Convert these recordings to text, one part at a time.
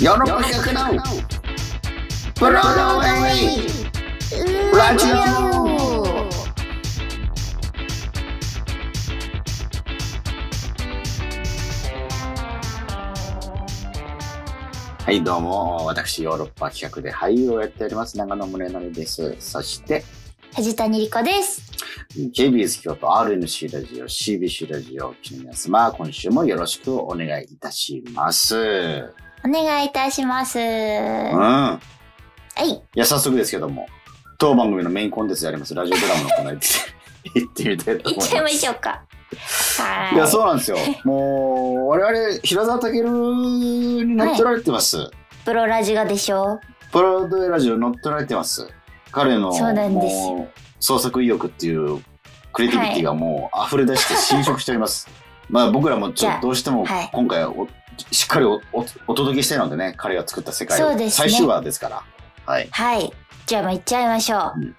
ヨーロッパ企画のブロードウェイラジオはい、どうも。私、ヨーロッパ企画で俳優をやっております、長野宗則です。そして、藤谷莉子です。KBS 京都 RNC ラジオ、CBC ラジオ、記の皆様、今週もよろしくお願いいたします。お願いいたします。うん。はい。いや、早速ですけども、当番組のメインコンテンツであります、ラジオドラマのコーナー行って、行ってみたいと思います。いっちゃいましょうか。はい。いや、そうなんですよ。もう、我々、平沢健に乗っ取られてます。プロラジガでしょ？プロドエラジオ乗っ取られてます。彼の、そうなんですよ創作意欲っていう、クリエイティビティがもう溢れ出して侵食しております。まあ僕らもちょっとどうしてもはい今回おしっかりおおお届けしたいのでね、彼が作った世界を、そうですね最終話ですから。はい。はい。じゃあもう行っちゃいましょう。うん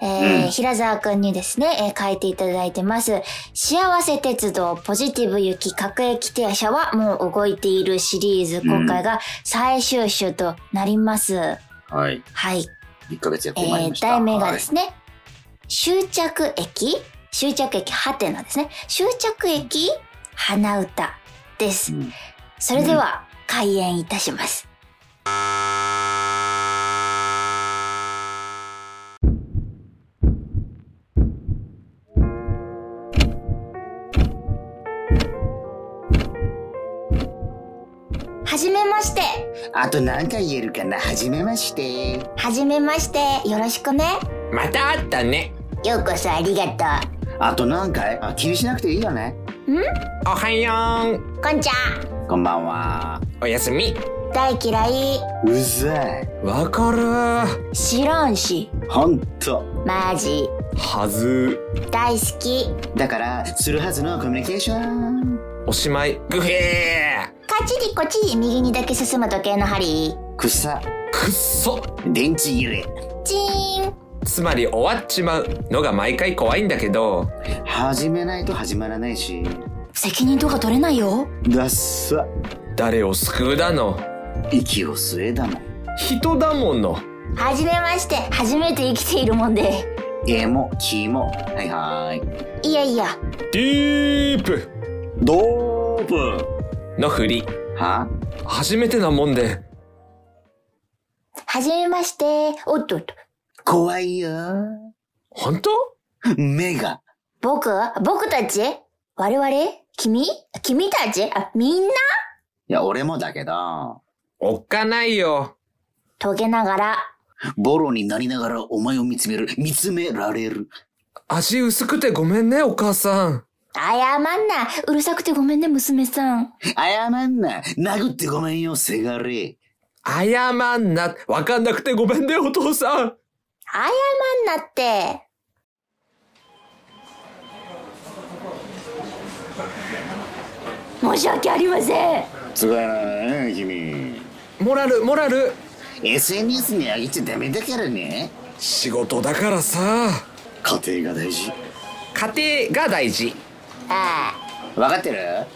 えーうん平沢くんにですね、えー書いていただいてます。幸せ鉄道ポジティブ行き各駅停車はもう動いているシリーズ、うん今回が最終週となります。はい。はい。1ヶ月やっえーてまいりました。題名がですね、終着駅？終着駅？はてなですね。終着駅？花歌です。はいうんそれでは、開演いたします。はじめまして。あと何回言えるかな？はじめまして。はじめまして。よろしくね。また会ったね。ようこそありがとあと何回？あ気にしなくていいよね。おはよう。う。こんちゃん。こんばんは。おやすみ。大嫌い。うざい。わかる。知らんし。ほんと。マジ。はず。大好き。だから、するはずのコミュニケーション。おしまい。ぐへカチリコチリ右にだけ進む時計の針。草。ー。くっそ。電池切れ。チーン。つまり終わっちまうのが毎回怖いんだけど、始めないと始まらないし。責任とか取れないよ。だっさ。誰を救うだの？息を吸えだもん。人だもの。はじめまして。初めて生きているもんで。絵も、木も。はいはーい。いやいや。ディープドープ。の振り。は？初めてなもんで。はじめまして。おっとっと。怖いよ。本当？目が。僕？僕たち？我々？君？君たち？あ、みんな？いや、俺もだけど、おっかないよ。遂げながら。ボロになりながらお前を見つめる。見つめられる。味薄くてごめんね、お母さん。謝んな。うるさくてごめんね、娘さん。謝んな。殴ってごめんよ、せがれ。謝んな。わかんなくてごめんね、お父さん。謝んなって。申し訳ありません。すごいなね、君。モラル、モラル。SNS に上げちゃダメだからね。仕事だからさ。家庭が大事。家庭が大事。あわかってる？は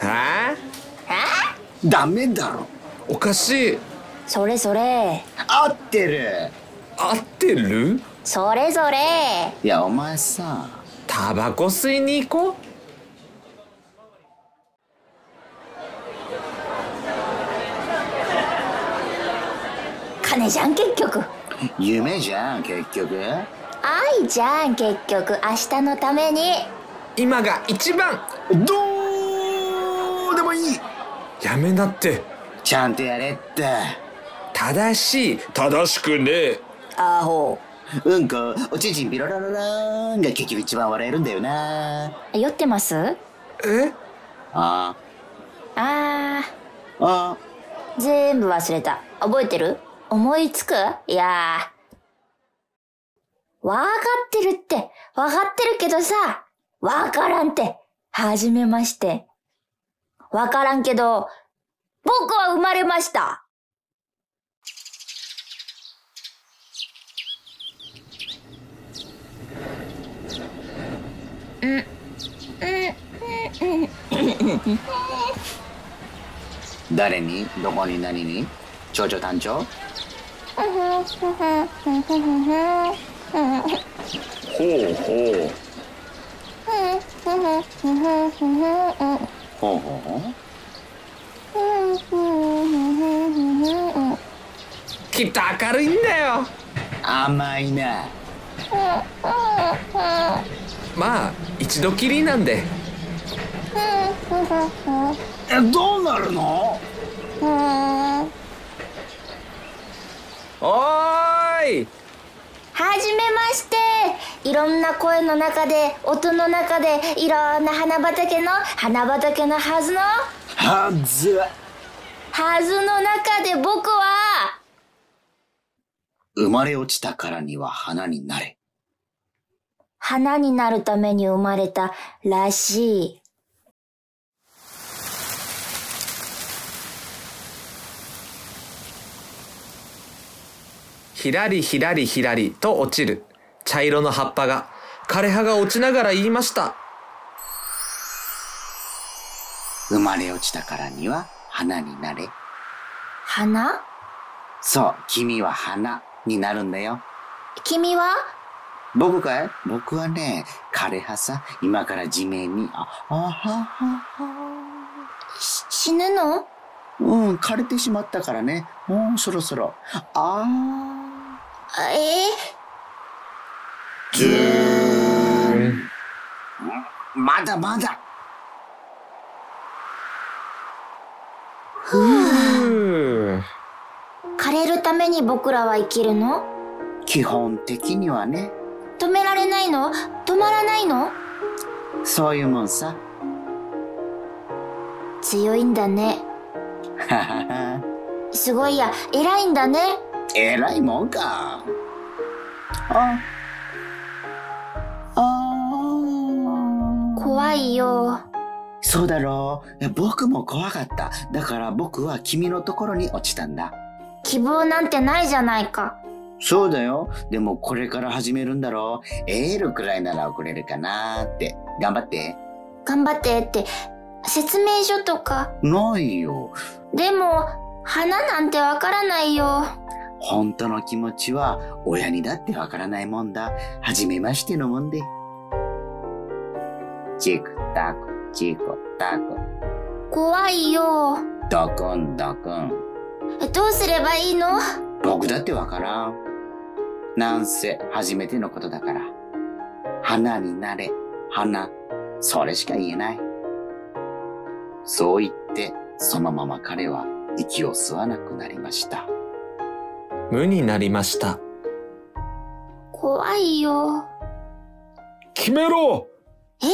あ？あ。あ？ダメだろ。おかしい。それそれ。合ってる。合ってる？それぞれ。いや、お前さ、タバコ吸いに行こう。金じゃん、結局。夢じゃん、結局。愛じゃん、結局。明日のために。今が一番どうでもいい。やめなって。ちゃんとやれって。正しい。正しくねえ。アホ。うんこ、おちんちんピロラララーンが結局一番笑えるんだよな。酔ってます？え？あああ。あー、全部忘れた。覚えてる？思いつく？いやー。わかってるって。わかってるけどさ。わからんって。はじめまして。わからんけど、僕は生まれました。誰にどこに何に長女誕生ほうほうほうほうきっと明るいんだよ甘いなまあ一度きりなんでえどうなるのおーい。はじめまして。いろんな声の中で音の中でいろんな花畑の花畑のはずの？はず。はずの中で僕は？生まれ落ちたからには花になれ。花になるために生まれたらしい。ひらりひらりひらりと落ちる。茶色の葉っぱが。枯葉が落ちながら言いました。生まれ落ちたからには花になれ。花？そう君は花になるんだよ。君は？僕かい？僕はね枯葉さ今から地面に。ああははは。し死ぬの？うん枯れてしまったからね。もうそろそろ。ああえーずーんまだまだ。ふう枯れるために僕らは生きるの？基本的にはね。止められないの？止まらないの？そういうもんさ。強いんだね。すごいや、偉いんだね。えらいもんかああ怖いよ。そうだろう僕も怖かっただから僕は君のところに落ちたんだ希望なんてないじゃないか。そうだよ。でもこれから始めるんだろう。エールくらいなら送れるかなって。頑張って。頑張ってって、説明書とか。ないよ。でも、花なんてわからないよ。本当の気持ちは親にだってわからないもんだ。はじめましてのもんで。チクタク、チコタク、怖いよ。ドクンドクン。どうすればいいの？僕だってわからん。なんせ初めてのことだから。花になれ、花。それしか言えない。そう言って、そのまま彼は息を吸わなくなりました。無になりました。怖いよ。決めろ！え？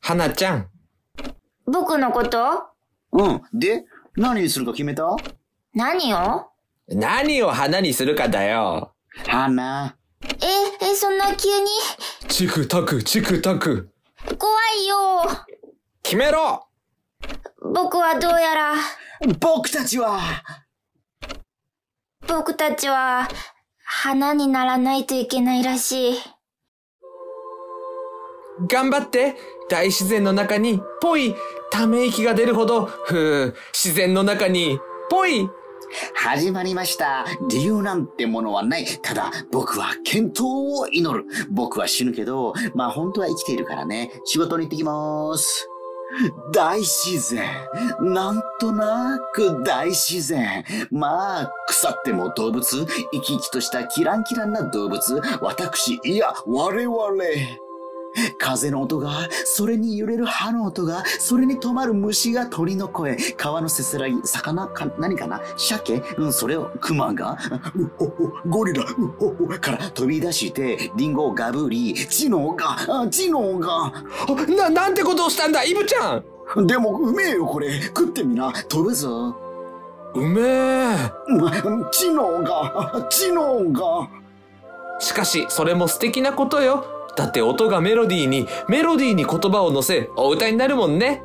花ちゃん。僕のこと？うん。で、何にするか決めた？何を？何を花にするかだよ。花。え、え、そんな急に？チクタクチクタク怖いよ。決めろ僕はどうやら、僕たちは、僕たちは、花にならないといけないらしい。頑張って大自然の中にぽいため息が出るほどふう自然の中にぽい始まりました。理由なんてものはない。ただ、僕は健闘を祈る。僕は死ぬけど、まあ本当は生きているからね。仕事に行ってきます。大自然。なんとなく大自然。まあ、腐っても動物。生き生きとしたキランキランな動物。私、いや、我々。風の音が、それに揺れる葉の音が、それに止まる虫が鳥の声、川のせせらぎ、魚か、何かな？鮭？うん、それを熊が、うほほ、ゴリラ、うほほ、から飛び出して、リンゴをガブリ、知能が、あ知能が、あな、なんてことをしたんだイブちゃん。でもうめえよこれ、食ってみな、飛ぶぞ。うめえ。うん知能が、知能が。しかしそれも素敵なことよだって音がメロディーにメロディーに言葉を乗せお歌になるもんね。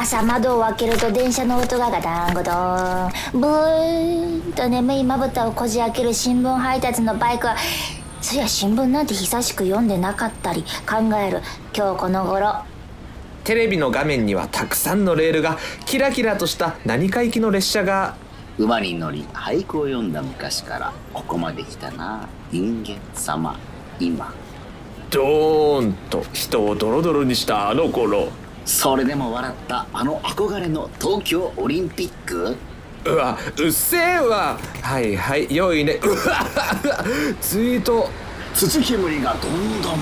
朝窓を開けると電車の音がガタンゴトン。ブーンと眠いまぶたをこじ開ける新聞配達のバイクはそりゃ新聞なんて久しく読んでなかったり考える。今日この頃テレビの画面にはたくさんのレールがキラキラとした何か行きの列車が馬に乗り俳句を読んだ昔からここまで来たな人間様今。ドーンと人をドロドロにしたあの頃。それでも笑ったあの憧れの東京オリンピック？うわうっせえわ。はいはい良いね。うわツイート土煙がどんどんと。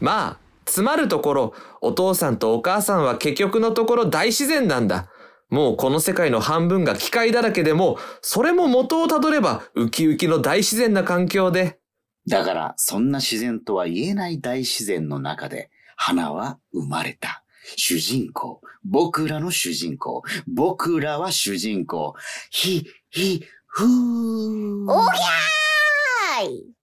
まあつまるところお父さんとお母さんは結局のところ大自然なんだ。もうこの世界の半分が機械だらけでもそれも元をたどればウキウキの大自然な環境で。だからそんな自然とは言えない大自然の中で花は生まれた。主人公。僕らの主人公。僕らは主人公。ひひふー。おぎゃーい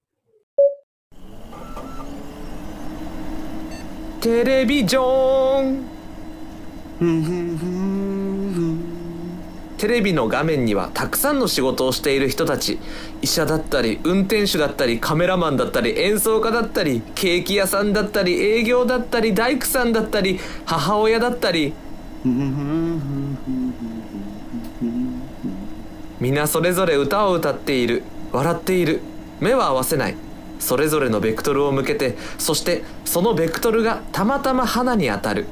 テレビジョン。テレビの画面にはたくさんの仕事をしている人たち。医者だったり運転手だったりカメラマンだったり演奏家だったりケーキ屋さんだったり営業だったり大工さんだったり母親だったり。皆それぞれ歌を歌っている。笑っている。目は合わせない。それぞれのベクトルを向けてそしてそのベクトルがたまたま花に当たる。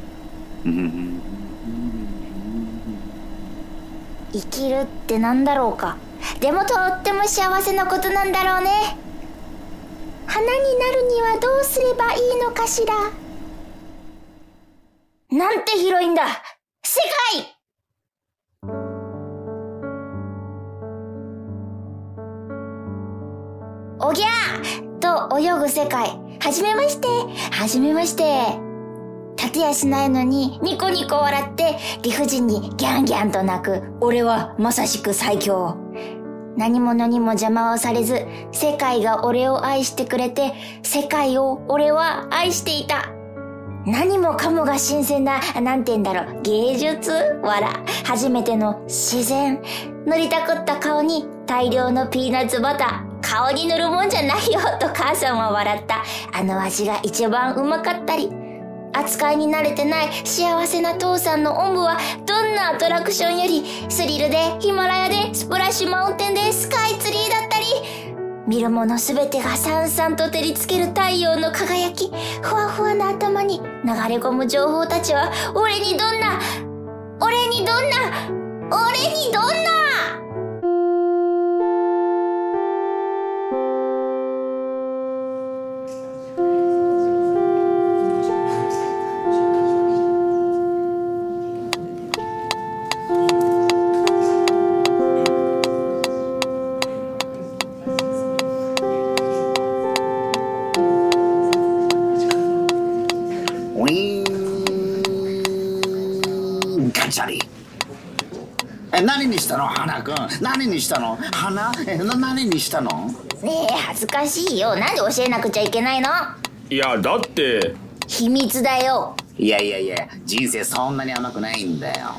生きるってなんだろうか？でもとっても幸せなことなんだろうね。花になるにはどうすればいいのかしら？なんて広いんだ！世界！おぎゃ！と泳ぐ世界はじめましてはじめまして立てやしないのにニコニコ笑って理不尽にギャンギャンと泣く俺はまさしく最強。何者にも邪魔をされず世界が俺を愛してくれて世界を俺は愛していた。何もかもが新鮮な、なんて言うんだろう、芸術？わら。初めての自然。塗りたくった顔に大量のピーナッツバター。顔に塗るもんじゃないよ、と母さんは笑った。あの味が一番うまかったり。扱いに慣れてない幸せな父さんのおんぶはどんなアトラクションよりスリルでヒマラヤでスプラッシュマウンテンでスカイツリーだったり見るものすべてがさんさんと照りつける太陽の輝きふわふわな頭に流れ込む情報たちは俺にどんな俺にどんな俺にどんなにしたの？花えな何にしたの？ねえ恥ずかしいよ。なんで教えなくちゃいけないの？いやだって。秘密だよ。いやいやいや人生そんなに甘くないんだよ。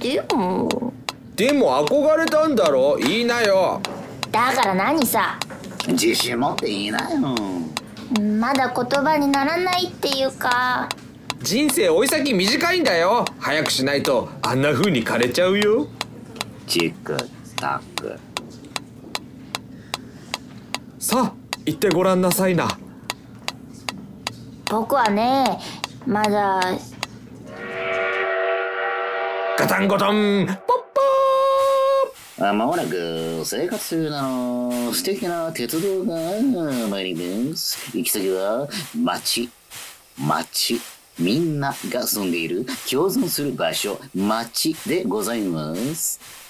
でも。でも憧れたんだろ？言いなよ。だから何さ？自信持って言いなよ。まだ言葉にならないっていうか。人生追い先短いんだよ。早くしないとあんな風に枯れちゃうよ。チクタク。さあ行ってごらんなさいな。僕はねまだ。ガタンゴトン。ポッポあまもなく生活中の素敵な鉄道が参ります。行き先は町町みんなが住んでいる共存する場所。町でございます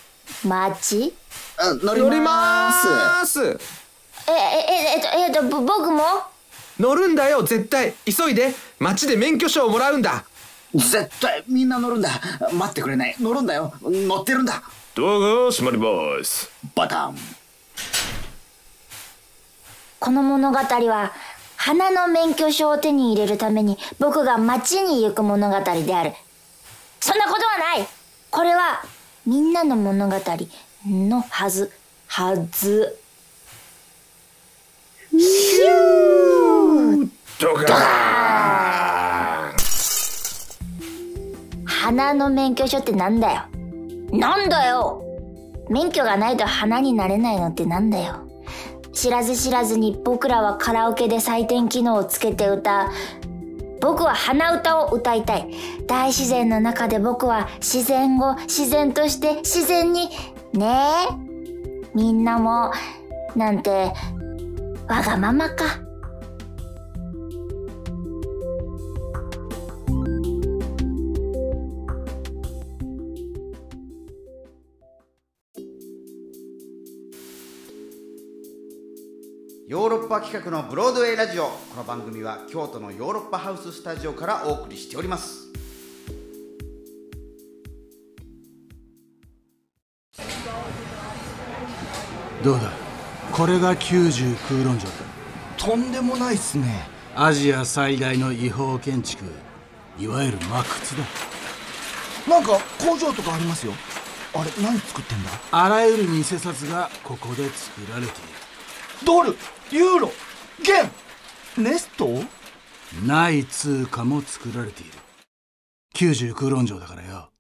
町あ乗りますすええええっとえっとぼ僕も乗るんだよ絶対急いで街で免許証をもらうんだ絶対みんな乗るんだ待ってくれない乗るんだよ乗ってるんだドアが閉まりますバタンこの物語は花の免許証を手に入れるために僕が街に行く物語である。そんなことはないこれはみんなの物語のはず、はず。ドカ花の免許証ってなんだよ。なんだよ免許がないと花になれないのってなんだよ。知らず知らずに僕らはカラオケで採点機能をつけて歌う。僕は鼻歌を歌いたい。大自然の中で僕は自然を自然として自然に、ねえみんなも、なんて、わがままか。ヨーロッパ企画のブロードウェイラジオ。この番組は京都のヨーロッパハウススタジオからお送りしております。どうだ？これが90空論城だとんでもないっすね。アジア最大の違法建築。いわゆる魔窟だ。なんか工場とかありますよ。あれ何作ってんだ？あらゆる偽札がここで作られていドルユーロ元ネスト？るない通貨も作られている。90空論城だからよ。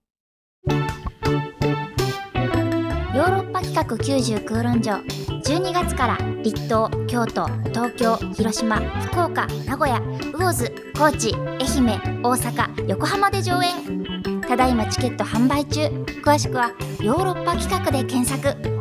ヨーロッパ企画90空論城。12月から立東京都東京広島福岡名古屋魚津高知愛媛大阪横浜で上演。ただいまチケット販売中。詳しくはヨーロッパ企画で検索